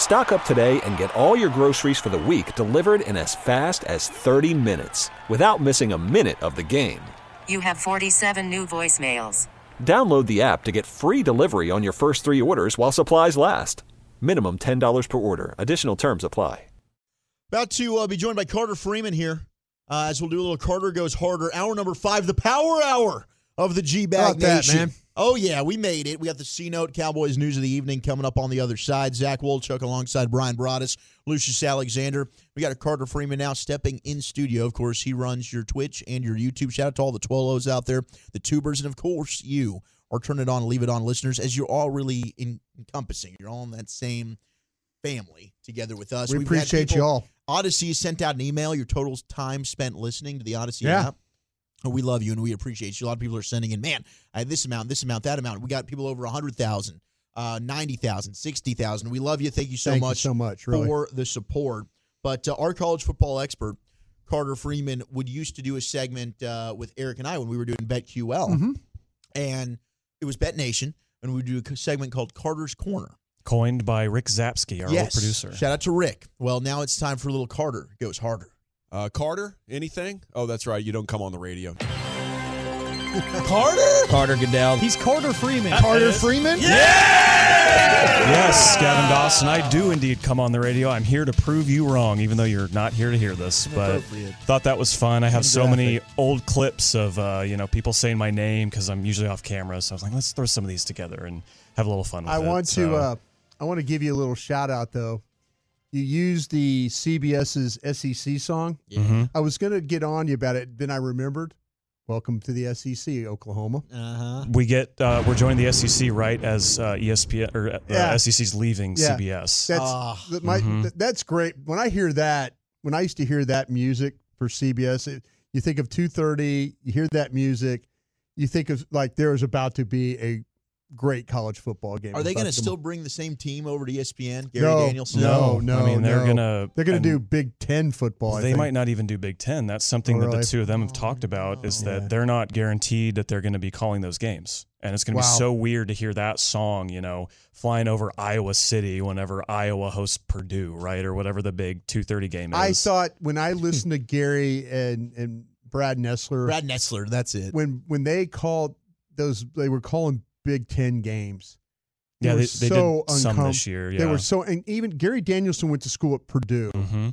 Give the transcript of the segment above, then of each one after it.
Stock up today and get all your groceries for the week delivered in as fast as 30 minutes without missing a minute of the game. You have 47 new voicemails. Download the app to get free delivery on your first three orders while supplies last. Minimum $10 per order. Additional terms apply. About to uh, be joined by Carter Freeman here uh, as we'll do a little Carter Goes Harder. Hour number five, the power hour of the G Bag About that, Nation. man. Oh, yeah, we made it. We got the C Note Cowboys News of the Evening coming up on the other side. Zach Wolchuk alongside Brian Broaddus, Lucius Alexander. We got a Carter Freeman now stepping in studio. Of course, he runs your Twitch and your YouTube. Shout out to all the Twolos out there, the tubers, and of course, you are turn it on, leave it on listeners, as you're all really en- encompassing. You're all in that same family together with us. We We've appreciate you all. Odyssey sent out an email, your total time spent listening to the Odyssey Yeah. app. And we love you and we appreciate you. A lot of people are sending in, man, I had this amount, this amount, that amount. We got people over 100,000, uh, 90,000, 60,000. We love you. Thank you so Thank you much so much, really. for the support. But uh, our college football expert, Carter Freeman, would used to do a segment uh, with Eric and I when we were doing BetQL. Mhm. And it was Bet Nation. And we would do a segment called Carter's Corner. Coined by Rick Zapsky, our yes. old producer. Shout out to Rick. Well, now it's time for a little Carter Goes Harder. Uh, Carter, anything? Oh, that's right. You don't come on the radio. Carter? Carter Goodell. He's Carter Freeman. Carter Freeman? Yes, Yes, Gavin Dawson, I do indeed come on the radio. I'm here to prove you wrong, even though you're not here to hear this. But Appropriate. thought that was fun. I have so many old clips of uh, you know people saying my name because I'm usually off camera. So I was like, let's throw some of these together and have a little fun. With I it. want So- to. Uh, I want to give you a little shout out though. You used the CBS's SEC song. Mhm. I was going to get on you about it, then I remembered. Welcome to the SEC, Oklahoma. Uh huh. We get uh, we're joining the SEC right as uh, ESPN or uh, Yeah. SEC's leaving Yeah. CBS. That's Ah. that my, Mhm. th- that's great. When I hear that, when I used to hear that music for CBS, it, you think of 2:30. You hear that music, you think of like there is about to be a great college football game. Are they going to still bring the same team over to ESPN? Gary no, Danielson? No, no. I mean they're no. gonna They're going to do Big Ten football. I they think. might not even do Big Ten. That's something Oh, that really? the two of them have talked about is Yeah. that they're not guaranteed that they're going to be calling those games. And it's going to Wow. be so weird to hear that song, you know, flying over Iowa City whenever Iowa hosts Purdue, right? Or whatever the big 230 game is. I thought when I listened to Gary and and Brad Nessler, Brad Netzler, that's it. when when they called those, they were calling Big Ten games. yeah, were they, they so did some this year. Yeah. They were so, and even Gary Danielson went to school at Purdue. hmm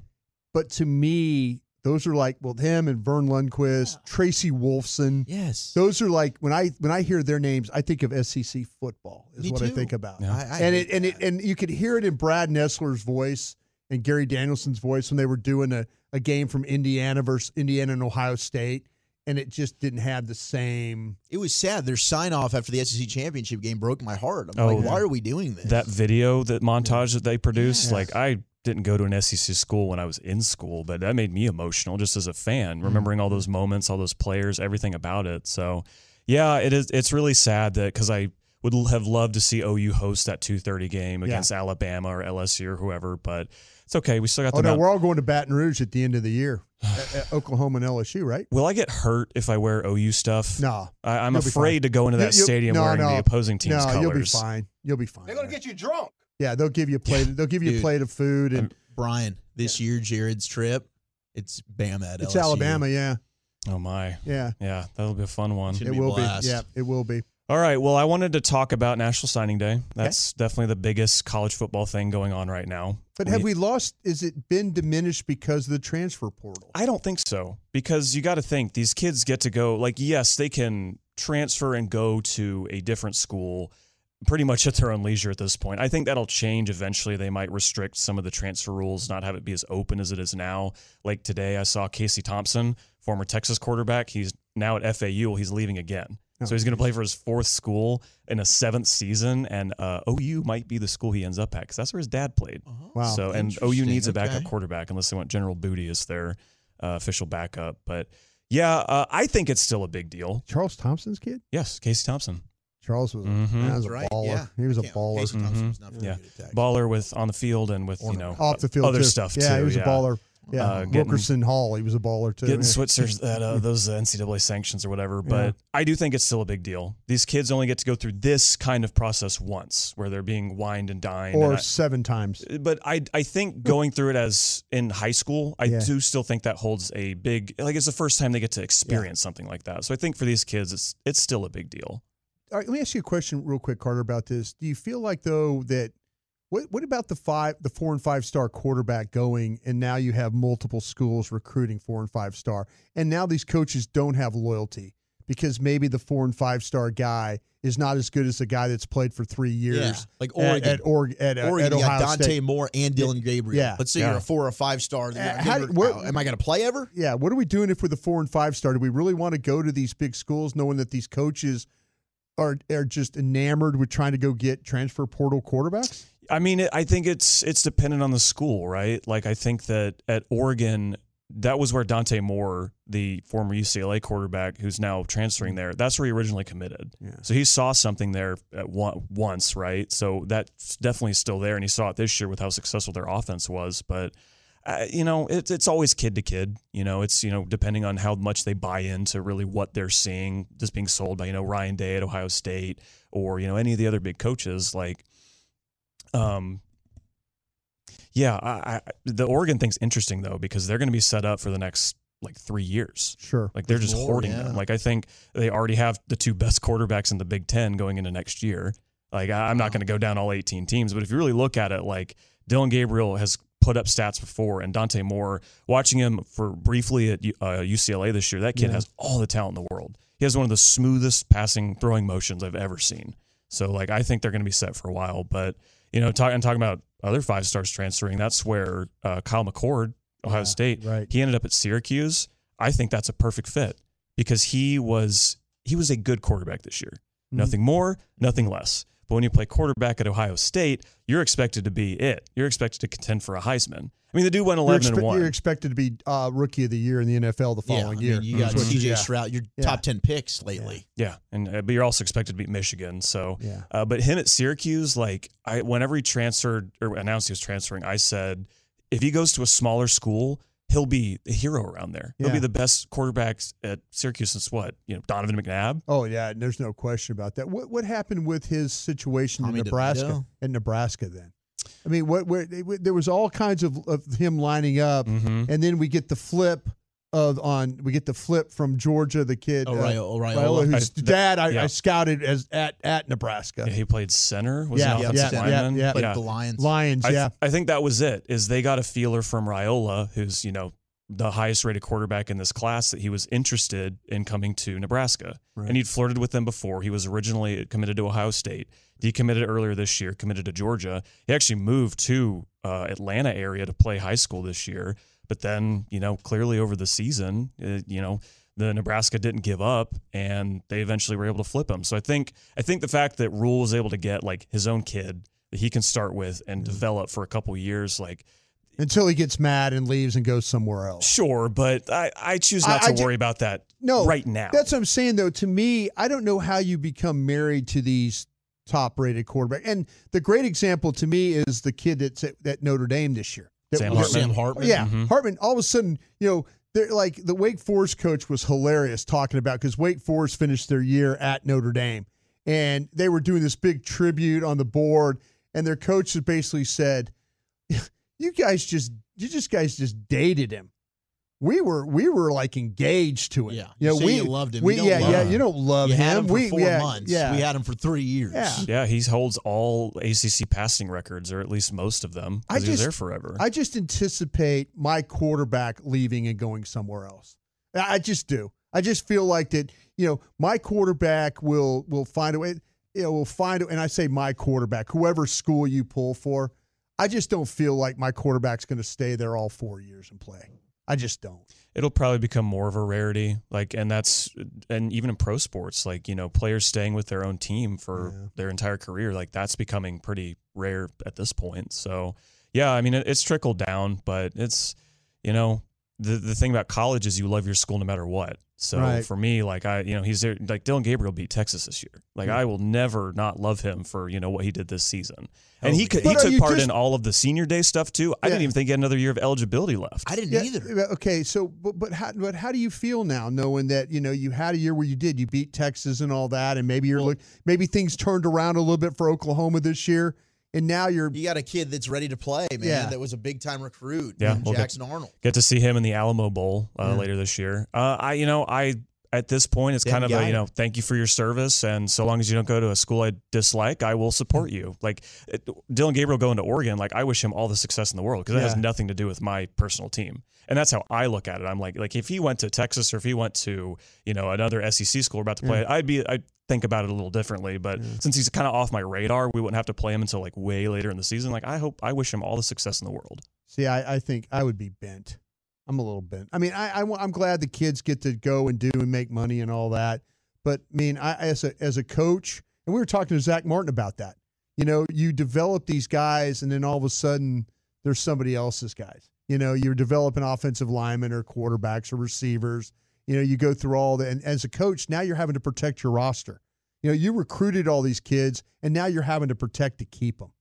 But to me, those are like well, him and Verne Lundquist, Tracy Wolfson. Yes. Those are like when I when I hear their names, I think of SEC football. Is Me what I think about. Yeah. I, I and it and it and you could hear it in Brad Nessler's voice and Gary Danielson's voice when they were doing a, a game from Indiana versus Indiana and Ohio State, and it just didn't have the same. it was sad. Their sign off after the SEC championship game broke my heart. I'm Oh, like, why are we doing this? that video, that montage that they produced, Yes. like I didn't go to an SEC school when I was in school, but that made me emotional just as a fan, mm-hmm. remembering all those moments, all those players, everything about it. So, yeah, it is. It's really sad that because I would have loved to see OU host that 2:30 game against Alabama or LSU or whoever, but it's okay. We still got Oh no, Mount- we're all going to Baton Rouge at the end of the year, at, at Oklahoma and LSU, right? Will I get hurt if I wear OU stuff? No, I, I'm afraid to go into that You- you- stadium no, wearing no. the opposing team's no, colors. you'll be fine. You'll be fine. They're going to get you drunk. Yeah, they'll give you a plate. They'll give you a plate of food, and Brian, this year, Jared's trip, it's Bama at it's LSU. Alabama. Yeah, Oh my, yeah, yeah, that'll be a fun one. Should it be will blast. be. Yeah, it will be. All right. Well, I wanted to talk about National Signing Day. That's definitely the biggest college football thing going on right now. But have we lost? Is it been diminished because of the transfer portal? I don't think so because you got to think these kids get to go. Like, yes, they can transfer and go to a different school pretty much at their own leisure at this point. I think that'll change eventually. They might restrict some of the transfer rules, not have it be as open as it is now. Like today, I saw Casey Thompson, former Texas quarterback. He's now at FAU. He's leaving again. So he's going to play for his fourth school in a seventh season, and uh, OU might be the school he ends up at because that's where his dad played. Wow. So and OU needs a backup Okay. quarterback unless they want General Booty as their uh, official backup. But yeah, uh, I think it's still a big deal. Charles Thompson's kid. Yes, Casey Thompson, Charles was, a, Mhm. man, was a Right? baller. Yeah. He was a baller. Casey Thompson Mhm. was not very Yeah. good baller with on the field and with you know Off the field, other too. stuff Yeah, too. he was a baller. Yeah, Uh, getting- Wilkerson Hall, he was a baller too. getting yeah. Switzer's that uh, those uh, NCAA sanctions or whatever. But Yeah. I do think it's still a big deal. These kids only get to go through this kind of process once, where they're being wined and dined. or and I- seven times. but I I think going through it as in high school, I Yeah. do still think that holds a big like it's the first time they get to experience something like that. So I think for these kids, it's it's still a big deal. All right, let me ask you a question real quick, Carter, about this. Do you feel like though that what what about the five the four and five star quarterback going and now you have multiple schools recruiting four and five star and now these coaches don't have loyalty because maybe the four and five star guy is not as good as the guy that's played for three years Yeah, like Oregon. at, Org, at, uh, Oregon, at you Ohio got Dante State. Moore and Dillon Gabriel. Yeah. Let's say Yeah. you're a four or five star. Uh, how what- am I going to play ever? Yeah, what are we doing if we're the four and five star? Do we really want to go to these big schools knowing that these coaches are are just enamored with trying to go get transfer portal quarterbacks? I mean, I think it's it's dependent on the school, right? Like I think that at Oregon, that was where Dante Moore, the former UCLA quarterback who's now transferring there, that's where he originally committed. Yeah. So he saw something there at one, once, right? So that's definitely still there, and he saw it this year with how successful their offense was. But uh, you know, it's it's always kid to kid. You know, it's you know depending on how much they buy into really what they're seeing, just being sold by you know Ryan Day at Ohio State or you know any of the other big coaches like. Um, yeah, I, I, the Oregon thing's interesting though because they're going to be set up for the next like three years. Sure. Like they're just more, hoarding yeah. them. Like I think they already have the two best quarterbacks in the Big Ten going into next year. Like I, I'm not going to go down all 18 teams, but if you really look at it, like Dillon Gabriel has put up stats before, and Dante Moore, watching him for briefly at uh, UCLA this year, that kid Yeah. has all the talent in the world. He has one of the smoothest passing throwing motions I've ever seen. So like I think they're going to be set for a while. But you know, talk, and talking about other five stars transferring, that's where uh, Kyle McCord, Ohio Yeah, State, right. he ended up at Syracuse. I think that's a perfect fit because he was he was a good quarterback this year. Mhm. Nothing more, nothing less. But when you play quarterback at Ohio State, you're expected to be it. You're expected to contend for a Heisman. I mean, the dude went You're, 11 expe- and one. you're expected to be uh, rookie of the year in the NFL the Yeah, following I year. mean, you got That's what CJ yeah. Stroud, your Yeah. top 10 picks lately. Yeah, and uh, but you're also expected to beat Michigan. So, Yeah. uh, but him at Syracuse, like I, whenever he transferred or announced he was transferring, I said, if he goes to a smaller school, he'll be a hero around there. He'll be the best quarterbacks at Syracuse since what? You know, Donovan McNabb. Oh yeah, and there's no question about that. What what happened with his situation Tommy in Nebraska? DeVito? In Nebraska, then, I mean, what where, there was all kinds of, of him lining up, Mm-hmm. and then we get the flip of on we get the flip from Georgia, the kid Oh, uh, Raiola. Raiola, whose I- dad I, yeah. I scouted as at at Nebraska. Yeah, he played center. Was Yeah, an yeah, offensive yeah, lineman. yeah. Played yeah. the Lions. Lions, I, th- yeah, I think that was it. Is they got a feeler from Raiola, who's you know the highest rated quarterback in this class, that he was interested in coming to Nebraska, Right. and he'd flirted with them before. He was originally committed to Ohio State, decommitted earlier this year, committed to Georgia. He actually moved to uh, Atlanta area to play high school this year, but then you know clearly over the season, uh, you know. The Nebraska didn't give up, and they eventually were able to flip him. So I think I think the fact that Rhule was able to get like his own kid that he can start with and develop for a couple years, like until he gets mad and leaves and goes somewhere else. Sure, but I, I choose not I to ju- worry about that No, right now. That's what I'm saying, though. To me, I don't know how you become married to these top-rated quarterback. And the great example to me is the kid that's at, at Notre Dame this year. That Sam Hartman. Sam Hartman. Yeah, Mhm. Hartman. All of a sudden, you know, they're like the Wake Forest coach was hilarious talking about because Wake Forest finished their year at Notre Dame, and they were doing this big tribute on the board, and their coach had basically said, "You guys just, you just guys just dated him." We were we were like engaged to him. Yeah. you You know, say we you loved him. We, You don't yeah, love yeah. him. You don't love You him. had him for we, four yeah, months. Yeah, We had him for three years. Yeah. yeah, he holds all ACC passing records, or at least most of them, I because he was just- there forever. I just anticipate my quarterback leaving and going somewhere else. I I just do. I just feel like that. You know, my quarterback will will find a way. You know, will find. a- And I say my quarterback, whoever school you pull for. I just don't feel like my quarterback's going to stay there all four years and play. I just don't. it'll probably become more of a rarity like and that's and even in pro sports like you know players staying with their own team for Yeah. their entire career like that's becoming pretty rare at this point so yeah i mean it, it's trickled down but it's you know the the thing about college is you love your school no matter what so Right. for me like i you know he's there like dillon gabriel beat texas this year. Like i will never not love him for you know what he did this season. And he oh, could, he took part just- in all of the senior day stuff too. I didn't even think he had another year of eligibility left. I didn't Yeah, either. Okay, so but but how but how do you feel now, knowing that you know you had a year where you did you beat Texas and all that, and maybe you're look maybe things turned around a little bit for Oklahoma this year, and now you're You got a kid that's ready to play, man. Yeah. That was a big time recruit. Yeah, in we'll get- Jackson Arnold. get to see him in the Alamo Bowl uh, Yeah. later this year. Uh, I, you know, I at this point it's kind of a you know thank you for your service, and so long as you don't go to a school I dislike, I will support you. Like it, Dillon Gabriel going to Oregon, like I wish him all the success in the world because it has nothing to do with my personal team. And that's how I look at it. I'm like, like if he went to Texas or if he went to, you know, another SEC school we're about to play, mm. I'd be, I'd think about it a little differently. But mm. since he's kind of off my radar, we wouldn't have to play him until like way later in the season. Like I hope, I wish him all the success in the world. See, I, I think I would be bent. I'm a little bent. I mean, I, I am glad the kids get to go and do and make money and all that. But I mean, I as a as a coach, and we were talking to Zach Martin about that. You know, you develop these guys, and then all of a sudden, there's somebody else's guys. You know, you're developing offensive linemen or quarterbacks or receivers. You know, you go through all the, and as a coach, now you're having to protect your roster. You know, you recruited all these kids, and now you're having to protect to keep them.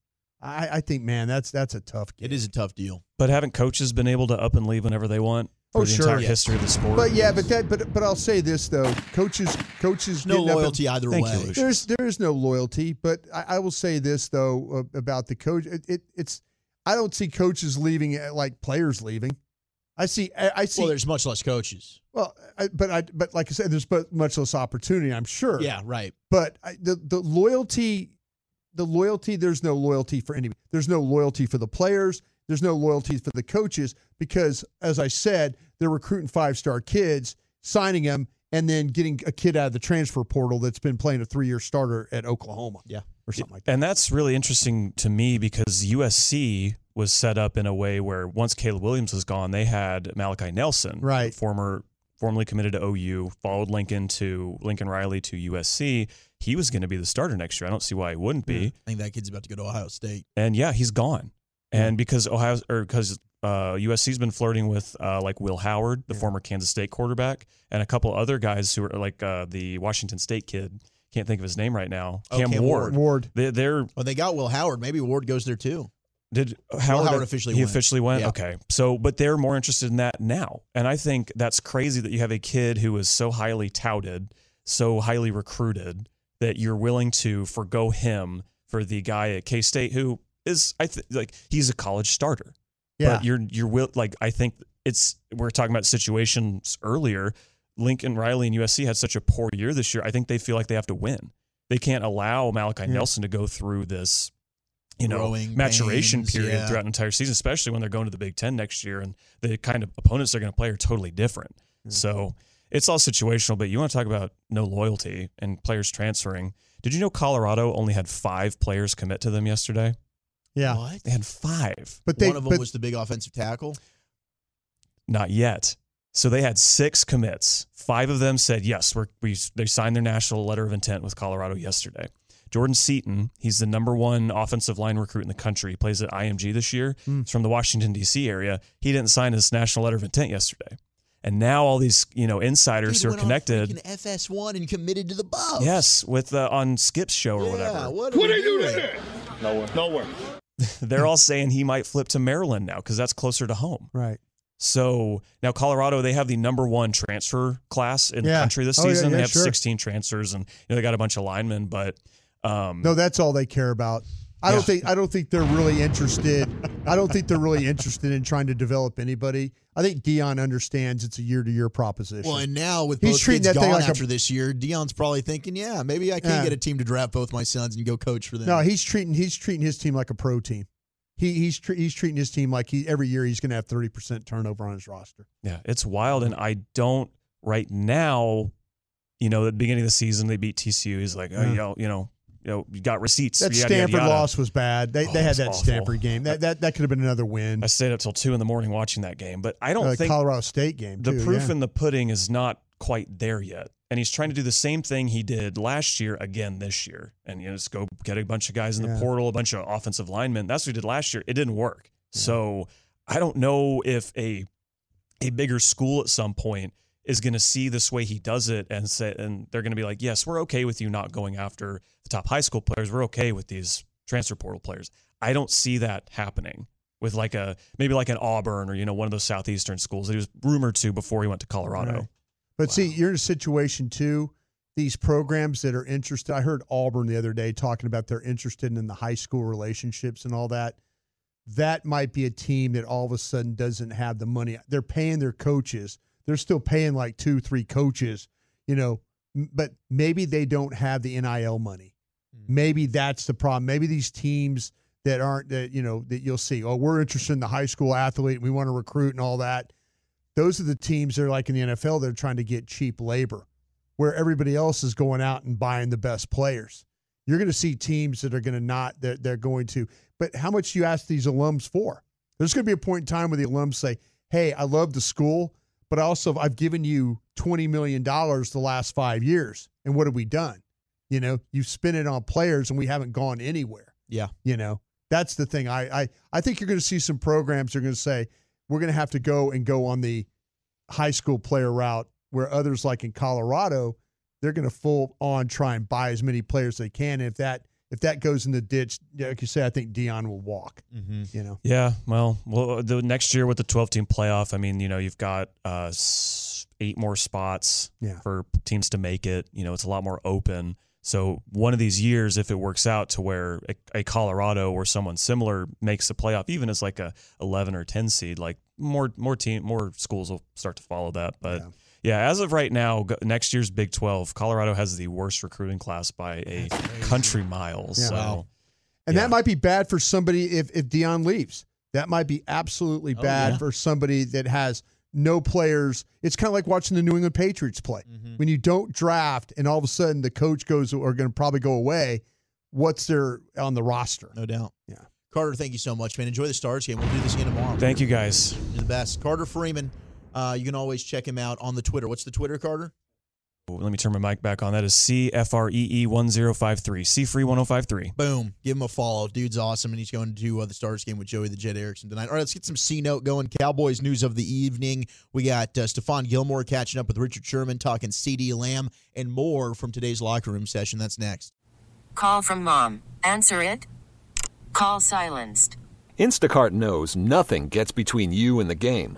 I, I think, man, that's that's a tough. Gig. It is a tough deal. But haven't coaches been able to up and leave whenever they want for Oh, the sure. entire Yes. history of the sport? But yeah, but that but but I'll say this though, coaches coaches No getting up and- loyalty either way. you, there's there is no loyalty, but I, I will say this though uh, about the coach. It, it it's I don't see coaches leaving uh, like players leaving. I see I, I see well, well, there's much less coaches. Well, I, but I but like I said, there's but much less opportunity. I'm sure. Yeah, right. But I, the the loyalty, the loyalty. There's no loyalty for any. There's no loyalty for the players. There's no loyalty for the coaches because, as I said, they're recruiting five star kids, signing them, and then getting a kid out of the transfer portal that's been playing a three year starter at Oklahoma. Yeah. or something like that. And that's really interesting to me because USC was set up in a way where once Caleb Williams was gone, they had Malachi Nelson, Right. former formerly committed to OU, followed Lincoln to Lincoln Riley to USC. He was going to be the starter next year. I don't see why he wouldn't be. I think that kid's about to go to Ohio State. And yeah, he's gone. And because Ohio or because uh, USC's been flirting with uh, like Will Howard, the former Kansas State quarterback, and a couple other guys who are like uh, the Washington State kid. Can't think of his name right now. Oh, Cam, Cam Ward. Ward. They, they're Well, they got Will Howard. Maybe Ward goes there too. Did uh, Howard, Howard officially he went. officially went? Yeah. Okay. So, but they're more interested in that now. And I think that's crazy that you have a kid who is so highly touted, so highly recruited that you're willing to forego him for the guy at K State who is I think like he's a college starter. Yeah. But you're you're will like I think it's we're talking about situations earlier. Lincoln Riley and USC had such a poor year this year. I think they feel like they have to win. They can't allow Malachi Yeah. Nelson to go through this, you know, Growing maturation pains, period yeah. throughout an entire season, especially when they're going to the Big Ten next year and the kind of opponents they're going to play are totally different. Mm-hmm. So it's all situational. But you want to talk about no loyalty and players transferring. Did you know Colorado only had five players commit to them yesterday? yeah. What? They had five. But they One of them but, was the big offensive tackle. Not yet. So they had six commits. Five of them said yes. We're, we they signed their national letter of intent with Colorado yesterday. Jordan Seaton, he's the number one offensive line recruit in the country. He plays at IMG this year. He's from the Washington D.C. area. He didn't sign his national letter of intent yesterday, and now all these you know insiders Dude who are went connected. freaking FS1 and committed to the Buffs. Yes, with uh, on Skip's show or Yeah, whatever. What, are you doing? No worries. They're all saying he might flip to Maryland now because that's closer to home. right. So now Colorado, they have the number one transfer class in the country this Oh, yeah, season. yeah, they have sure. 16 transfers, and you know, they got a bunch of linemen. But um, No, that's all they care about. I don't think I don't think they're really interested. I don't think they're really interested in trying to develop anybody. I think Deion understands it's a year to year proposition. Well, and now with He's both treating kids that thing gone like a- after this year, Deion's probably thinking, yeah, maybe I can Yeah. get a team to draft both my sons and go coach for them. no, he's treating he's treating his team like a pro team. He he's tre- he's treating his team like he every year he's going to have thirty percent turnover on his roster. yeah, it's wild. And I don't right now. You know, at the beginning of the season, they beat TCU. He's like, oh, Yeah. you know, you know, you know, you got receipts. That yada, yada, Stanford yada. loss was bad. They, Oh, they had that awful. Stanford game. That that, that could have been another win. I stayed up till two in the morning watching that game, but I don't Uh, think Colorado State game. the too, proof yeah. in the pudding is not quite there yet. And he's trying to do the same thing he did last year again this year. And you know, just go get a bunch of guys in the portal, a bunch of offensive linemen. That's what he did last year. It didn't work. So I don't know if a a bigger school at some point is going to see this way he does it and say and they're going to be like, "Yes, we're okay with you not going after the top high school players. We're okay with these transfer portal players." I don't see that happening with like a maybe like an Auburn or you know one of those southeastern schools that he was rumored to before he went to Colorado. Right. But see, you're in a situation too. These programs that are interested. I heard Auburn the other day talking about they're interested in the high school relationships and all that. That might be a team that all of a sudden doesn't have the money. They're paying their coaches. They're still paying like two, three coaches, you know, but maybe they don't have the NIL money. Mm. Maybe that's the problem. Maybe these teams that aren't that you know that you'll see. Oh, we're interested in the high school athlete. And we want to recruit and all that. Those are the teams that are like in the NFL. They're trying to get cheap labor, where everybody else is going out and buying the best players. You're going to see teams that are going to not. They're, they're going to. But how much do you ask these alums for? There's going to be a point in time where the alums say, "Hey, I love the school, but also I've given you twenty million dollars the last five years, and what have we done? You know, you've spent it on players, and we haven't gone anywhere. Yeah. You know, that's the thing. I I, I think you're going to see some programs are going to say we're going to have to go and go on the high school player route, where others like in Colorado, they're going to full on try and buy as many players as they can. And if that if that goes in the ditch, yeah, like you say, I think Deion will walk. Mm-hmm. You know, Yeah, well, well, the next year with the 12 team playoff, I mean, you know, you've got uh, eight more spots Yeah. for teams to make it. You know, it's a lot more open. So one of these years, if it works out to where a, a Colorado or someone similar makes the playoff, even as like a 11 or 10 seed, like more more team more schools will start to follow that. But yeah, as of right now, next year's Big 12, Colorado has the worst recruiting class by a country mile. Yeah. So. Wow. And that might be bad for somebody if, if Deion leaves. That might be absolutely Oh, bad yeah. for somebody that has no players. It's kind of like watching the New England Patriots play. Mm-hmm. When you don't draft and all of a sudden the coach goes are going to probably go away, what's there on the roster? No doubt. Yeah. Carter, thank you so much, man. Enjoy the Stars game. We'll do this again tomorrow. Thank you guys. You're the best. Carter Freeman. Uh, you can always check him out on the Twitter. What's the Twitter, Carter? Let me turn my mic back on. That is C F R E E one zero five three. C free one zero five three. Boom. Give him a follow. Dude's awesome, and he's going to uh, the Stars game with Joey the Jet Erickson tonight. All right, let's get some C note going. Cowboys news of the evening. We got uh, Stephon Gilmore catching up with Richard Sherman, talking CeeDee Lamb, and more from today's locker room session. That's next. Call from mom. Answer it. Call silenced. Instacart knows nothing gets between you and the game.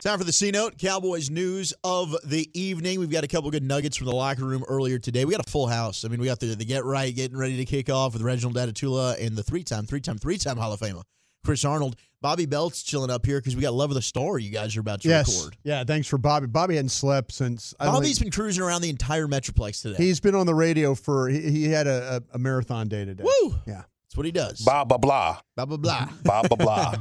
Time for the C Note, Cowboys news of the evening. We've got a couple good nuggets from the locker room earlier today. We got a full house. I mean, we got the, the Get Right getting ready to kick off with Reginald Atatula and the three time, three time, three time Hall of Famer, Chris Arnold. Bobby Belt's chilling up here because we got Love of the Star you guys are about to yes, record. yeah. Thanks for Bobby. Bobby hadn't slept since. I don't Bobby's think- been cruising around the entire Metroplex today. He's been on the radio for. He, he had a, a, a marathon day today. Woo! Yeah. That's what he does. Blah blah blah. Blah, blah, blah. Blah blah blah.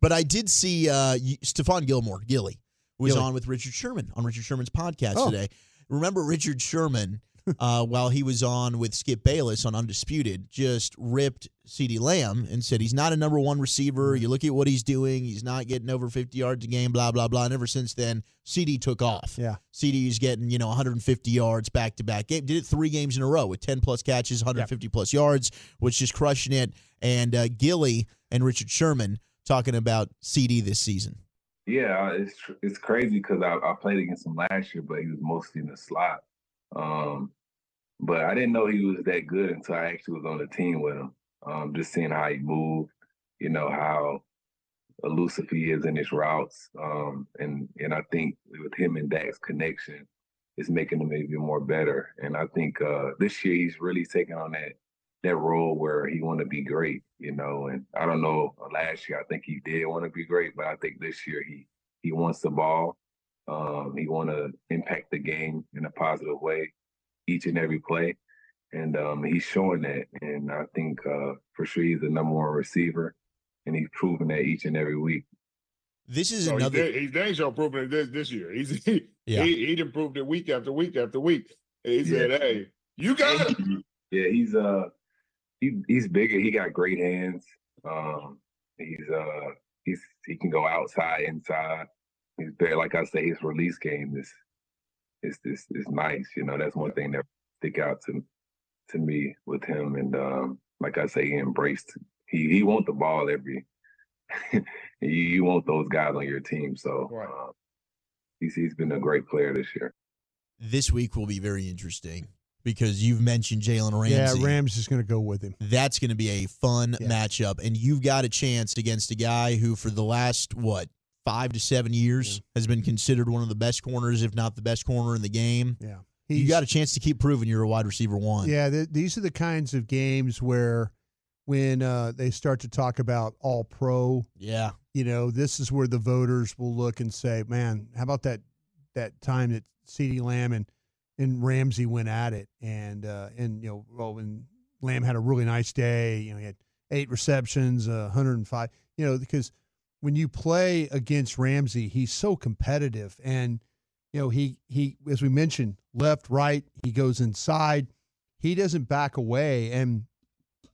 But I did see uh, Stephon Gilmore, Gilly, was Gilly. on with Richard Sherman on Richard Sherman's podcast Oh. today. Remember Richard Sherman, uh, while he was on with Skip Bayless on Undisputed, just ripped CeeDee Lamb and said he's not a number one receiver. You look at what he's doing, he's not getting over 50 yards a game, blah, blah, blah. And ever since then, CeeDee took off. Yeah. CeeDee's getting, you know, 150 yards back to back game. Did it three games in a row with 10 plus catches, 150 plus yards, was just crushing it. And uh, Gilly and Richard Sherman talking about CeeDee this season. Yeah, it's it's crazy because I, I played against him last year, but he was mostly in the slot. Um, but I didn't know he was that good until I actually was on the team with him. Um, just seeing how he moved, you know how elusive he is in his routes, um, and and I think with him and Dak's connection, it's making him even more better. And I think uh, this year he's really taking on that that role where he want to be great, you know. And I don't know, last year I think he did want to be great, but I think this year he he wants the ball. Um, he want to impact the game in a positive way, each and every play, and um, he's showing that. And I think uh, for sure he's the number one receiver, and he's proving that each and every week. This is So another. He's, he's dang sure proving it this, this year. He's he, Yeah. he, he done proved it week after week after week. He Yeah. said, "Hey, you got it." Yeah, he's uh he he's bigger. He got great hands. Um he's uh he's he can go outside, inside. He's very like I say, his release game is is is is nice. You know, that's one thing that stick out to to me with him. And um like I say, he embraced he he want the ball every you, you want those guys on your team. So uh, he's he's been a great player this year. This week will be very interesting because you've mentioned Jalen Ramsey. Yeah, Rams is going to go with him. That's going to be a fun matchup. And you've got a chance against a guy who, for the last, what, five to seven years, has been considered one of the best corners, if not the best corner in the game. Yeah. You got a chance to keep proving you're a wide receiver one. Yeah, th- these are the kinds of games where when uh, they start to talk about all pro, Yeah. you know, this is where the voters will look and say, "Man, how about that that time that CeeDee Lamb and and Ramsey went at it?" And uh, and you know, well, when Lamb had a really nice day, you know, he had eight receptions, uh, 105. You know, because when you play against Ramsey, he's so competitive, and you know, he he as we mentioned, left, right, he goes inside. He doesn't back away, and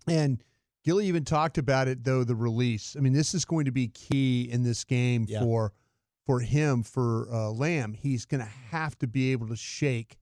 and Gilly even talked about it though the release. I mean, this is going to be key in this game Yeah. for for him for uh, Lamb. He's going to have to be able to shake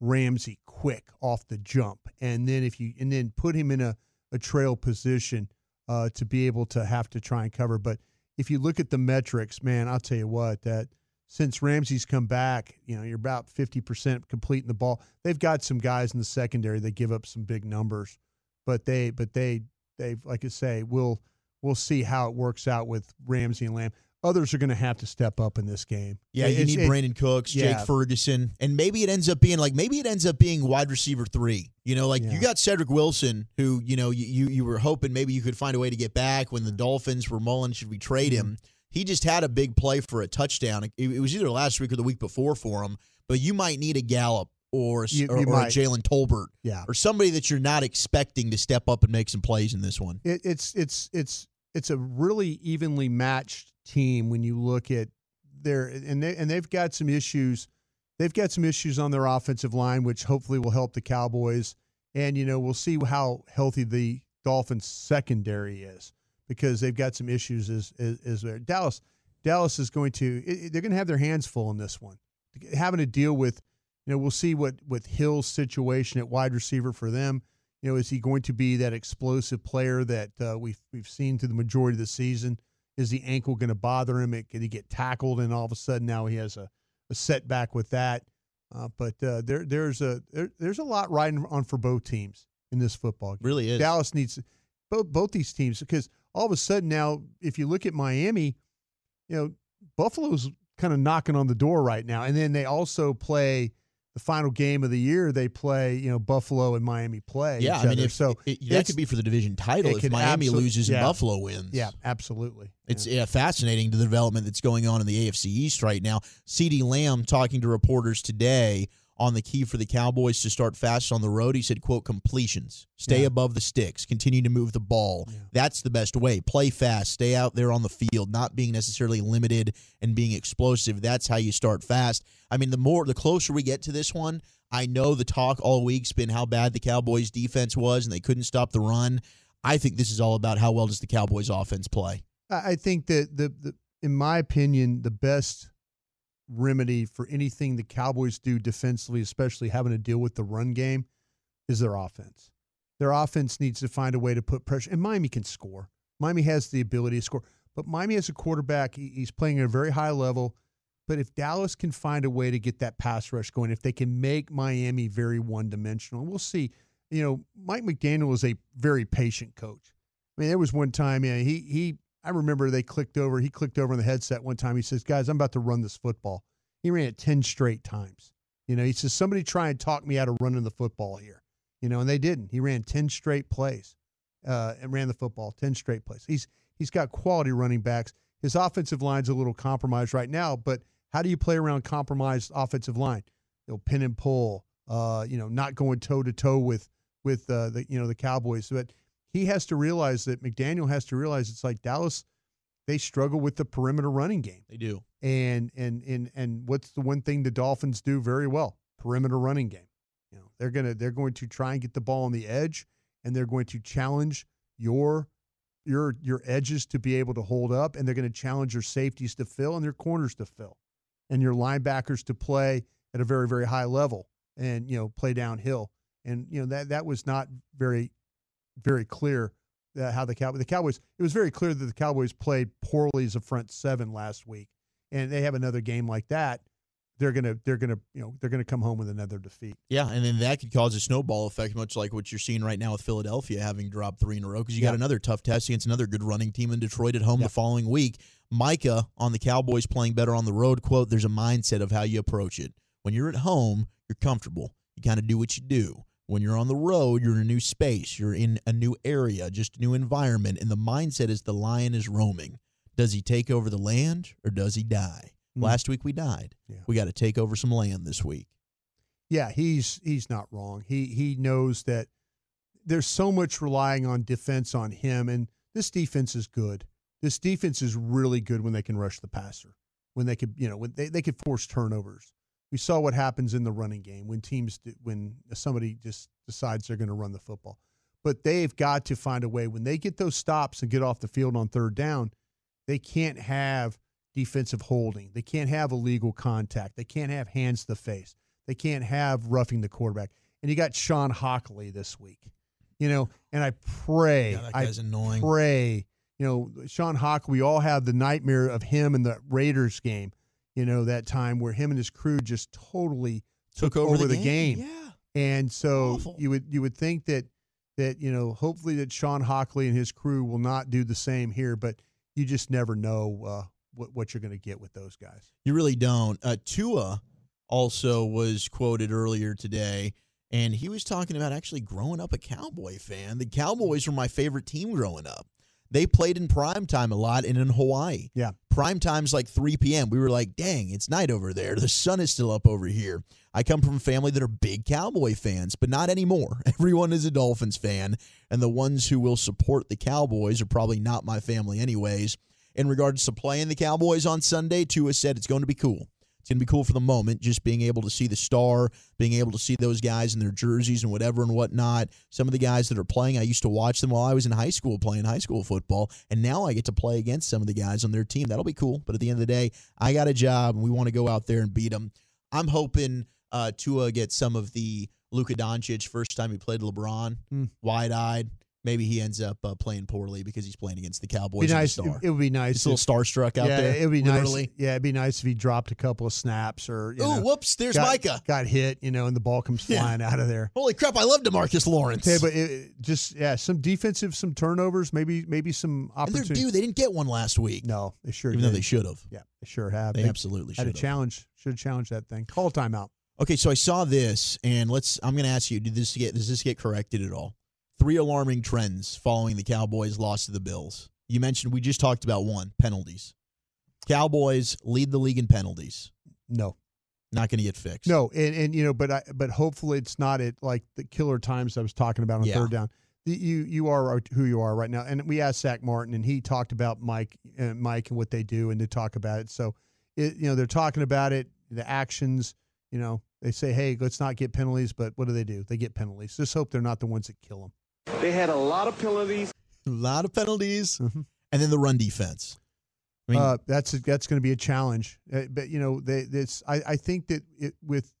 Ramsey quick off the jump, and then if you and then put him in a a trail position uh, to be able to have to try and cover. But if you look at the metrics, man, I'll tell you what that since Ramsey's come back, you know, you're about 50% completing the ball. They've got some guys in the secondary that give up some big numbers, but they, but they, they've like I say, we'll, we'll see how it works out with Ramsey and Lamb. Others are going to have to step up in this game. Yeah, you need it- Brandin Cooks, yeah. Jake Ferguson, and maybe it ends up being like maybe it ends up being wide receiver three. You know, like you got Cedric Wilson, who you know you, you you were hoping maybe you could find a way to get back when the Dolphins were mulling should we trade Mm-hmm. him. He just had a big play for a touchdown. It, it was either last week or the week before for him. But you might need a Gallup or You- or, or. Jalen Tolbert, Yeah. or somebody that you're not expecting to step up and make some plays in this one. It, it's it's it's it's a really evenly matched team when you look at their and they and they've got some issues. They've got some issues on their offensive line, which hopefully will help the Cowboys. And you know we'll see how healthy the Dolphins secondary is because they've got some issues as as, as there. Dallas Dallas is going to they're going to have their hands full in this one, having to deal with. You know we'll see what with Hill's situation at wide receiver for them. You know, is he going to be that explosive player that uh, we've we've seen through the majority of the season? Is the ankle going to bother him? It, could he get tackled and all of a sudden now he has a, a setback with that? Uh, but uh, there there's a there, there's a lot riding on for both teams in this football game. Really is. Dallas needs both both these teams because all of a sudden now, if you look at Miami, you know Buffalo's kind of knocking on the door right now, and then they also play the final game of the year. They play you know Buffalo and Miami play. Yeah, each I mean, other. if, so it- that could be for the division title if Miami loses and. Buffalo wins. Yeah, absolutely. It's yeah, fascinating the development that's going on in the AFC East right now. CeeDee Lamb talking to reporters today on the key for the Cowboys to start fast on the road. He said, quote, completions. Stay Yeah. above the sticks. Continue to move the ball. That's the best way. Play fast. Stay out there on the field, not being necessarily limited and being explosive. That's how you start fast. I mean, the more the closer we get to this one, I know the talk all week's been how bad the Cowboys defense was and they couldn't stop the run. I think this is all about how well does the Cowboys offense play. I I think that the, the in my opinion, the best remedy for anything the Cowboys do defensively, especially having to deal with the run game, is their offense. Their offense needs to find a way to put pressure. And Miami can score. Miami has the ability to score. But Miami has a quarterback, he's playing at a very high level. But if Dallas can find a way to get that pass rush going, if they can make Miami very one dimensional, we'll see. You know, Mike McDaniel is a very patient coach. I mean, there was one time, yeah, he he I remember they clicked over, he clicked over on the headset one time. He says, Guys, I'm about to run this football. He ran it 10 straight times. You know, he says, Somebody try and talk me out of running the football here. You know, and they didn't. He ran 10 straight plays uh, and ran the football 10 straight plays. He's he's got quality running backs. His offensive line's a little compromised right now, but how do you play around compromised offensive line? They'll pin and pull, uh, you know, not going toe to toe with with uh, the you know the Cowboys. But he has to realize that McDaniel has to realize it's like Dallas. They struggle with the perimeter running game. They do. And and and and what's the one thing the Dolphins do very well? Perimeter running game. You know, they're gonna they're going to try and get the ball on the edge, and they're going to challenge your your your edges to be able to hold up, and they're going to challenge your safeties to fill and your corners to fill, and your linebackers to play at a very very high level and you know play downhill. And you know that that was not very very clear that how the Cowboys the Cowboys it was very clear that the Cowboys played poorly as a front seven last week, and they have another game like that. They're gonna they're gonna you know they're gonna come home with another defeat. Yeah, and then that could cause a snowball effect, much like what you're seeing right now with Philadelphia having dropped three in a row because you got another tough test against another good running team in Detroit at home the following week. Micah on the Cowboys playing better on the road. Quote, there's a mindset of how you approach it. When you're at home, you're comfortable. You kind of do what you do. When you're on the road, you're in a new space. You're in a new area, just a new environment. And the mindset is the lion is roaming. Does he take over the land or does he die? Mm. Last week we died. Yeah. We got to take over some land this week. Yeah, he's he's not wrong. He he knows that there's so much relying on defense on him, and this defense is good. This defense is really good when they can rush the passer, when they could you know when they, they could force turnovers. We saw what happens in the running game when teams do- when somebody just decides they're going to run the football. But they've got to find a way when they get those stops and get off the field on third down, they can't have defensive holding. They can't have illegal contact. They can't have hands to the face. They can't have roughing the quarterback. And you got Shawn Hochuli this week. You know, and I pray, Yeah, that guy's I annoying. pray, you know, Shawn Hochuli, we all have the nightmare of him in the Raiders game, you know, that time where him and his crew just totally Took took, over over, the the, game. game. Yeah. And so Awful. you would you would think that that you know hopefully that Shawn Hochuli and his crew will not do the same here, but you just never know uh, what what you're going to get with those guys. You really don't. Uh, Tua also was quoted earlier today, and he was talking about actually growing up a Cowboy fan. The Cowboys were my favorite team growing up. They played in prime time a lot and in Hawaii. Yeah. Prime time's like 3 p.m. We were like, dang, it's night over there. The sun is still up over here. I come from a family that are big Cowboy fans, but not anymore. Everyone is a Dolphins fan, and the ones who will support the Cowboys are probably not my family, anyways. In regards to playing the Cowboys on Sunday, Tua said it's going to be cool. It's going to be cool for the moment, just being able to see the star, being able to see those guys in their jerseys and whatever and whatnot. Some of the guys that are playing, I used to watch them while I was in high school playing high school football, and now I get to play against some of the guys on their team. That'll be cool. But at the end of the day, I got a job, and we want to go out there and beat them. I'm hoping uh, Tua gets some of the Luka Doncic first time he played LeBron, Hmm. wide eyed. Maybe he ends up uh, playing poorly because he's playing against the Cowboys. Be nice. star. It, it would be nice. A little starstruck out yeah, there. It would be literally. nice. Yeah, it'd be nice if he dropped a couple of snaps or. You Ooh, know, whoops! There's got, Micah. Got hit, you know, and the ball comes Yeah. flying out of there. Holy crap! I love DeMarcus Lawrence. Okay, but it, just yeah, some defensive, some turnovers, maybe maybe some and they're opportunities. due. They didn't get one last week. No, they sure even though they should have. Yeah, they sure have. They absolutely had a challenge. Should have challenged that thing. Call timeout. Okay, so I saw this, and let's. I'm going to ask you: Did this get? Does this get corrected at all? Three alarming trends following the Cowboys' loss to the Bills. You mentioned we just talked about one penalties. Cowboys lead the league in penalties. No, Not going to get fixed. No, and and you know, but I, but hopefully it's not at like the killer times I was talking about on Yeah. third down. You you are who you are right now, and we asked Zach Martin, and he talked about Mike uh, Mike and what they do, and to talk about it. So, it you know they're talking about it, the actions. You know, they say, hey, let's not get penalties, but what do they do? They get penalties. Just hope they're not the ones that kill them. They had a lot of penalties. A lot of penalties, and then the run defense. I mean, uh, that's that's going to be a challenge. Uh, but you know, they, this I, I think that it, with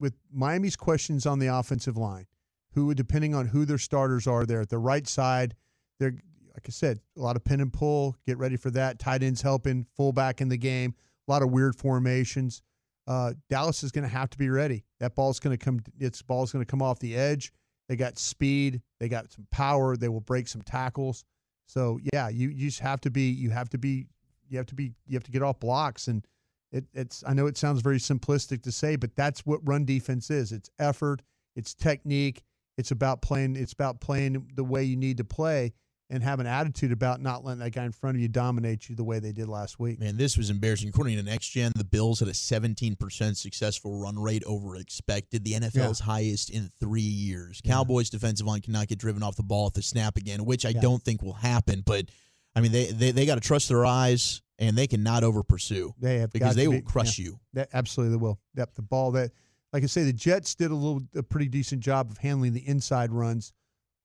with Miami's questions on the offensive line, who depending on who their starters are, there at the right side, they're like I said, a lot of pin and pull. Get ready for that. Tight ends helping, fullback in the game. A lot of weird formations. Uh, Dallas is going to have to be ready. That ball's going to come. Its ball's going to come off the edge. They got speed. They got some power. They will break some tackles. So yeah, you, you just have to be. You have to be you have to be you have to get off blocks and it, it's I know it sounds very simplistic to say, but that's what run defense is. It's effort, it's technique, it's about playing it's about playing the way you need to play and have an attitude about not letting that guy in front of you dominate you the way they did last week. Man, this was embarrassing. According to Next Gen, the Bills had a 17% successful run rate over expected, the NFL's highest in three years. Cowboys defensive line cannot get driven off the ball at the snap again, which I Yeah. don't think will happen. But I mean, they they, they got to trust their eyes, and they cannot over pursue They have because they to will crush yeah. you. That absolutely they will. Yep, the ball that like I say, the Jets did a little a pretty decent job of handling the inside runs,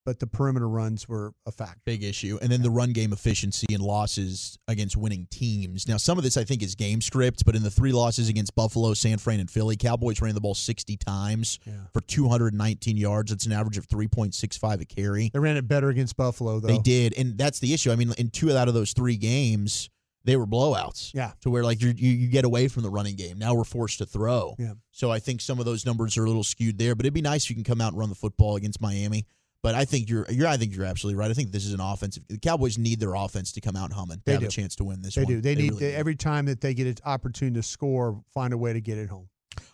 but the perimeter runs were a factor. Big issue. And then the run game efficiency and losses against winning teams. Now, some of this I think is game script, but in the three losses against Buffalo, San Fran, and Philly, Cowboys ran the ball 60 times for 219 yards. That's an average of 3.65 a carry. They ran it better against Buffalo though. They did. And that's the issue. I mean, in two out of those three games, they were blowouts. Yeah. To where like you're, you you get away from the running game. Now we're forced to throw. Yeah. So I think some of those numbers are a little skewed there. But it'd be nice if you can come out and run the football against Miami. But I think you're you're I think you're absolutely right. I think this is an offensive. The Cowboys need their offense to come out humming. to They have do. a chance to win this They one. do. They, need really they- every time that they get an opportunity to score, find a way to get it home.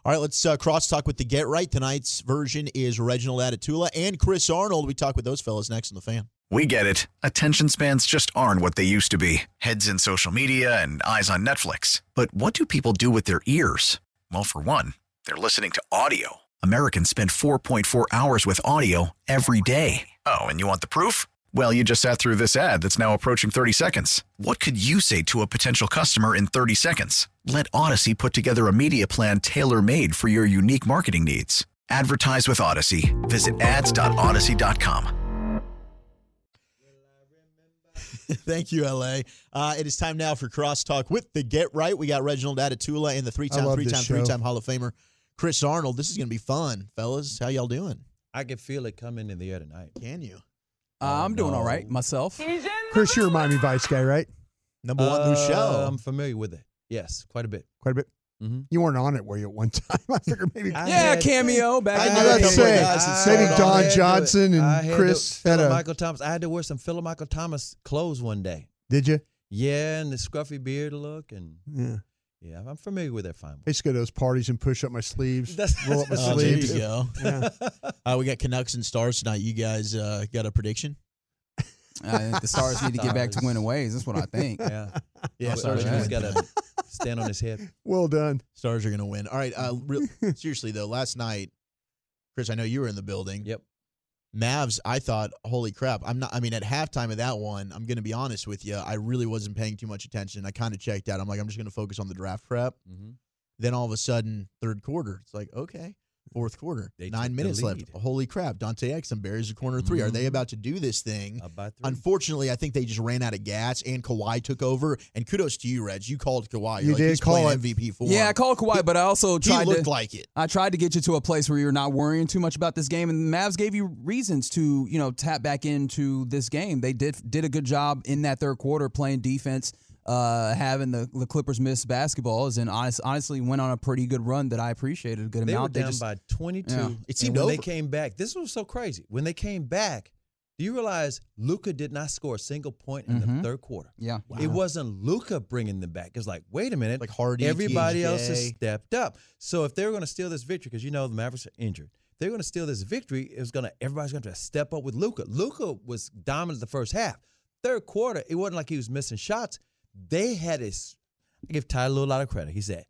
All right, let's uh, crosstalk with the Get Right. Tonight's version is Reginald Atatula and Chris Arnold. We talk with those fellas next on the fan. We get it. Attention spans just aren't what they used to be heads in social media and eyes on Netflix. But what do people do with their ears? Well, for one, they're listening to audio. Americans spend 4.4 hours with audio every day. Oh, and you want the proof? Well, you just sat through this ad that's now approaching 30 seconds. What could you say to a potential customer in 30 seconds? Let Odyssey put together a media plan tailor made for your unique marketing needs. Advertise with Odyssey. Visit ads.odyssey.com. Thank you, LA. Uh, it is time now for crosstalk with the Get Right. We got Reginald Atatula and the three-time, three-time, three-time Hall of Famer Chris Arnold. This is going to be fun, fellas. How y'all doing? I can feel it coming in the air tonight. Can you? Uh, I'm doing all right myself. Chris, you're a Miami Vice guy, right? Number one new show. Uh, I'm familiar with it. Yes, quite a bit. Quite a bit. Mhm. You weren't on it, were you, at one time? I figured maybe. I Yeah, had- cameo back I in was the about day. to say, I maybe Don Johnson and Chris to, had a- Michael Thomas. I had to wear some Philip Michael Thomas clothes one day. Did you? Yeah, and the scruffy beard look, and Yeah. Yeah, I'm familiar with that fine. I used to go to those parties and push up my sleeves, That's- roll up my Oh, what there you sleeves. go. Yeah. Uh, we got Canucks and Stars tonight. You guys uh, got a prediction? I think the Stars need to get back to winning ways. That's what I think. Yeah, Yeah, But- Stars but are going got to to stand on his head. Well done. Stars are going to win. All right. Uh, real, seriously though, last night, Chris, I know you were in the building. Yep. Mavs, I thought, holy crap. I'm not, I mean, at halftime of that one, I'm going to be honest with you, I really wasn't paying too much attention. I kind of checked out. I'm like, I'm just going to focus on the draft prep. Mhm. Then all of a sudden, third quarter, it's like, okay, fourth quarter, They nine minutes left. Holy crap. Dante Exum buries a corner 3 Are they Mhm. about to do this thing? Three. Unfortunately, I think they just ran out of gas and Kawhi took over. And kudos to you, Reg. You called Kawhi. You're You like, did he's call it. MVP for Yeah, I called Kawhi, but I also He tried looked to. like it. I tried to get you to a place where you're not worrying too much about this game, and the Mavs gave you reasons to, you know, tap back into this game. They did did a good job in that third quarter playing defense, uh, having the, the Clippers miss basketballs, and honest, honestly went on a pretty good run that I appreciated a good They were amount. down just, by 22. Yeah. It seemed when they came back, this was so crazy. When they came back, do you realize Luka did not score a single point in Mhm. the third quarter? yeah, It wasn't Luka bringing them back. It's like, wait a minute, Like Hardy, everybody else has stepped up. So if they were going to steal this victory, because you know the Mavericks are injured, they're going to steal this victory. It was going to everybody's going to step up with Luka. Luka was dominant the first half. Third quarter, it wasn't like he was missing shots. They had his. I give Ty a little lot of credit. He said,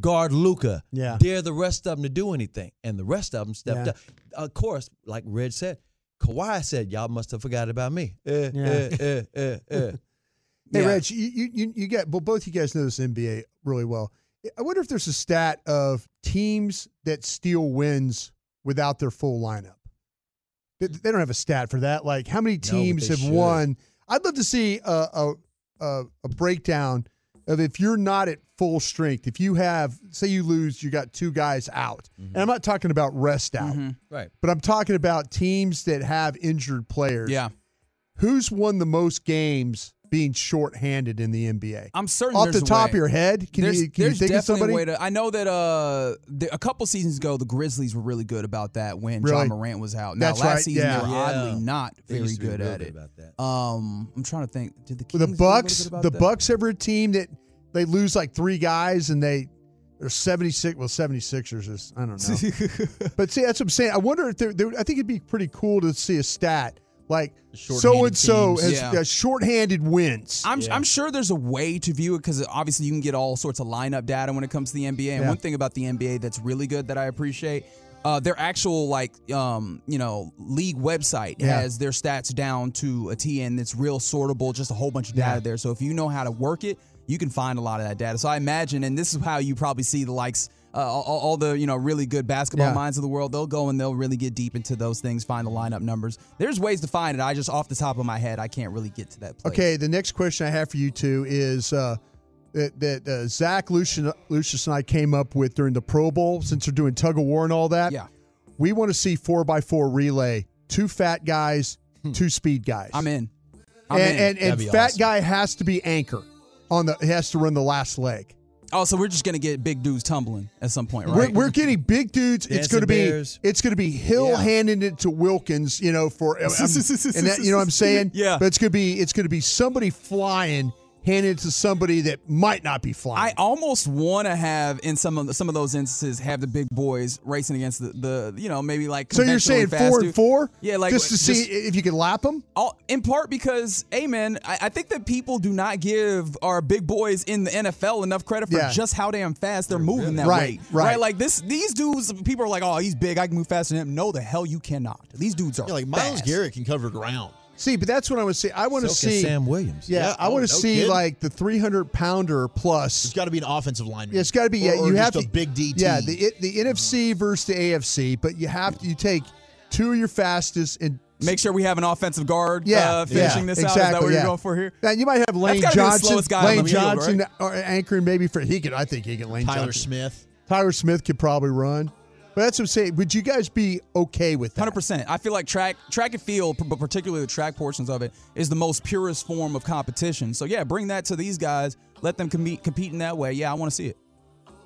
guard Luka. Yeah. Dare the rest of them to do anything. And the rest of them stepped Yeah. up. Of course, like Red said, Kawhi said, Y'all must have forgot about me. Eh, Yeah. eh, eh, eh, eh. Hey, Yeah. Reg, you, you you you get well. Both you guys know this NBA really well. I wonder if there's a stat of teams that steal wins without their full lineup. They, they don't have a stat for that. Like how many teams they have should. won? I'd love to see a a, a a breakdown of if you're not at full strength. If you have, say, you lose, you got two guys out, Mm-hmm. and I'm not talking about rest out, Right. but I'm talking about teams that have injured players. Yeah. Who's won the most games being shorthanded in the NBA? I'm certain Off there's the a top way. of your head, can there's, you can you there's think of somebody? a way to. I know that uh, the, a couple seasons ago, the Grizzlies were really good about that when Really? Ja Morant was out. Now, That's last right, season yeah. they were Yeah. oddly not They very used to be good at good it. Um, I'm trying to think. Did the the Kings do a little Bucks, about the that? Bucks ever a team that they lose like three guys and they are 76 well 76ers is I don't know. but see that's what I'm saying. I wonder if there, there I think it'd be pretty cool to see a stat like so and so teams. has Yeah. uh, shorthanded wins. I'm, I'm sure there's a way to view it because obviously you can get all sorts of lineup data when it comes to the NBA. And Yeah. one thing about the NBA that's really good that I appreciate, uh, their actual like um, you know league website Yeah. has their stats down to a T and it's real sortable, just a whole bunch of data Yeah. there. So if you know how to work it, you can find a lot of that data. So I imagine, and this is how you probably see the likes. Uh, all, all the you know really good basketball Yeah. minds of the world, they'll go and they'll really get deep into those things, find the lineup numbers. There's ways to find it. I just off the top of my head, I can't really get to that. Place. Okay, the next question I have for you two is uh, that, that uh, Zach Lucius, Lucius and I came up with during the Pro Bowl, since they're doing tug of war and all that. Yeah. We want to see four by four relay, two fat guys, two speed guys. I'm in. I'm and in. and, and That'd fat awesome. guy has to be anchor on the. He has to run the last leg. Oh, so we're just gonna get big dudes tumbling at some point, We're, right? we're getting big dudes. it's going to be bears. it's going to be Hill Yeah. handing it to Wilkins, you know, for um, and that you know what I'm saying. Yeah. But it's going to be it's going to be somebody flying handing it to somebody that might not be flying. I almost want to have in some of the, some of those instances have the big boys racing against the, the you know maybe like so you're saying four dude. and four? Yeah, like just to see if you can lap them. all, in part because, amen I, I think that people do not give our big boys in the NFL enough credit for Yeah. just how damn fast they're moving that Right, way. right. Like this, these dudes, people are like, oh, he's big, I can move faster than him. No, the hell you cannot. These dudes are Yeah, like Myles fast. Garrett can cover ground. See, but that's what I want to see. I want to So see Sam Williams. Yeah, Yeah, I want oh, to no see kidding. like the 300 pounder plus. It's got to be an offensive lineman. Yeah, it's got to be. Or- Yeah, or you just have a to big DT. Yeah, the it- the NFC versus the AFC, but you have to you take two of your fastest and Make sure we have an offensive guard yeah, uh, finishing yeah, this exactly, out. Is that what yeah. you're going for here? Now, you might have Lane gotta be the Johnson, slowest guy Lane the field, Johnson, right? or anchoring maybe for he could. I think he can. Lane Tyler Johnson. Smith. Tyler Smith could probably run, but that's what I'm saying. Would you guys be okay with that? Hundred percent. I feel like track, track and field, but particularly the track portions of it, is the most purest form of competition. So yeah, bring that to these guys. Let them compete, compete in that way. Yeah, I want to see it.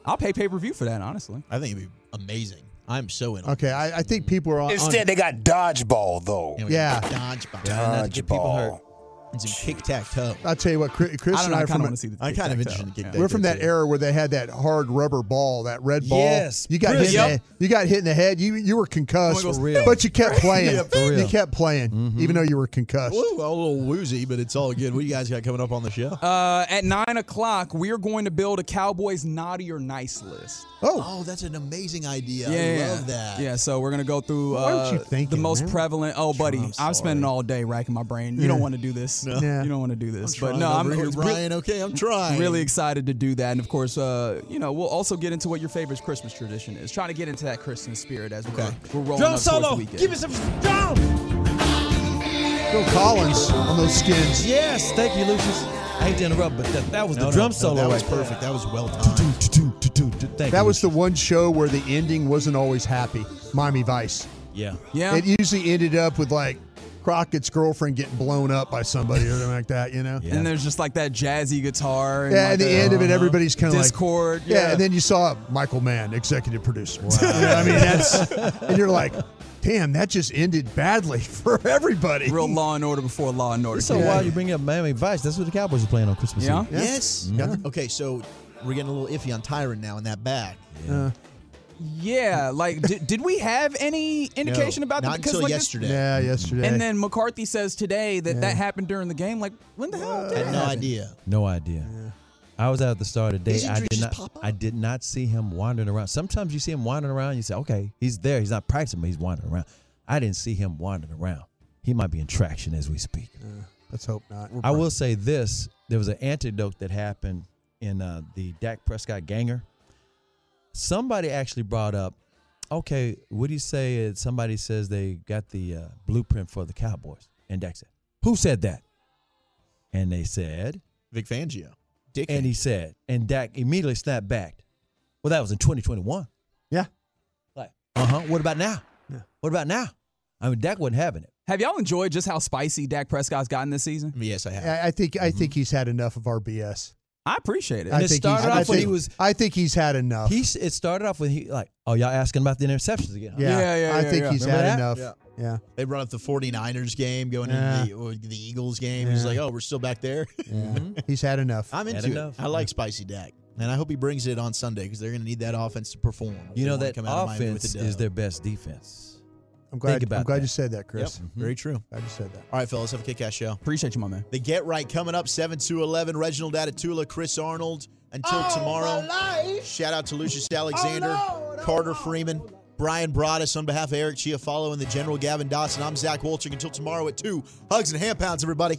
I'll pay pay per view for that. Honestly, I think it'd be amazing. I'm so in. Okay, I, I think people are on. Instead, they got dodgeball though. it. Yeah. got Dodgeball. Not to get people hurt. Dodgeball. And some kick tack toe. I'll tell you what, Chris, Chris I and know. I, I kind from of a- want to see the. I'm kind of interested in kick Yeah. tack. We're from that era where they had that hard rubber ball, that red ball. Yes, you got hit. In Yep. the, you got hit in the head. You you were concussed, Oh my For real. but you kept playing. Yeah, for real. You kept playing, even though you were concussed. Woo, a little woozy, but it's all good. What do you guys got coming up on the show? Uh, at nine o'clock, we're going to build a Cowboys naughty or nice list. Oh, Oh, that's an amazing idea. Yeah, I love that. Yeah, so we're gonna go through uh, aren't the most man? prevalent. Oh, buddy, I'm I'm, spending all day racking my brain. You don't want to do this. Yeah. You don't want to do this. but no, I'm over here, really- Brian. Okay, I'm trying. really excited to do that. And of course, uh, you know, we'll also get into what your favorite Christmas tradition is. Trying to get into that Christmas spirit as we're, we're rolling Drum up towards solo. the weekend. Give me some drum. Phil Collins on those skins. Yes, thank you, Lucius. I hate to interrupt, but that, that was No, the no, drum no, solo That was right perfect. That was well timed. Thank That you, was the one show where the ending wasn't always happy. Miami Vice. Yeah. yeah. It usually ended up with like Crockett's girlfriend getting blown up by somebody or something like that, you know? Yeah. And there's just like that jazzy guitar. And Yeah, like at the a end of it, everybody's kind of like Discord. Yeah. Yeah. and then you saw Michael Mann, executive producer. You know, I mean, that's and you're like, damn, that just ended badly for everybody. Real Law and Order before Law and Order. So came while you bring up Miami Vice, that's what the Cowboys are playing on Christmas Yeah? Eve. Yes. Got the- okay, so we're getting a little iffy on Tyron now in that back. Uh, Yeah, like did, did we have any indication No, about not that? Because until like this- yesterday. yeah, yesterday. and then McCarthy says today that that happened during the game. Like when the hell? I Did had no happen? idea. No idea. I was out at the start of the day. I did not. I did not see him wandering around. Sometimes you see him wandering around. You say, "Okay, he's there. He's not practicing, but he's wandering around." I didn't see him wandering around. He might be in traction as we speak. Let's hope not. I will say this: there was an antidote that happened in uh, the Dak Prescott ganger. Somebody actually brought up, okay, what do you say? If somebody says they got the uh, blueprint for the Cowboys, and Dak said, "Who said that?" And they said, Vic Fangio. Dick and he said, and Dak immediately snapped back. Well, that was in 2021. Yeah. Like, uh huh. What about now? What about now? I mean, Dak wasn't having it. Have y'all enjoyed just how spicy Dak Prescott's gotten this season? Yes, I have. I, I think I Mm-hmm. think he's had enough of our BS. I appreciate it. I it think started he's- I off when he think- was- I think he's had enough. He s- it started off with he like, oh, y'all asking about the interceptions again? huh? yeah, Yeah, yeah, I think he's Remember had that? enough. Yeah. Yeah, They brought up the 49ers game, going Yeah. into the, or the Eagles game. He's Yeah. like, oh, we're still back there. Yeah. Mm-hmm. he's had enough. I'm Had into it. enough. I like spicy Dak. And I hope he brings it on Sunday because they're going to need that offense to perform. You they know wanna that come out of Miami with offense the is their best defense. I'm glad. Think about I'm glad that. you said that, Chris. Yep, very true. I just said that. All right, fellas, have a kick ass show. Appreciate you, my man. The Get Right coming up 7 to 11. Reginald Atatula, Chris Arnold. Until tomorrow, shout out to Lucius Alexander, Carter Freeman, Brian Broaddus on behalf of Eric Chiafalo and the General Gavin Dawson. I'm Zach Wolchik. Until tomorrow at 2. Hugs and hand pounds, everybody.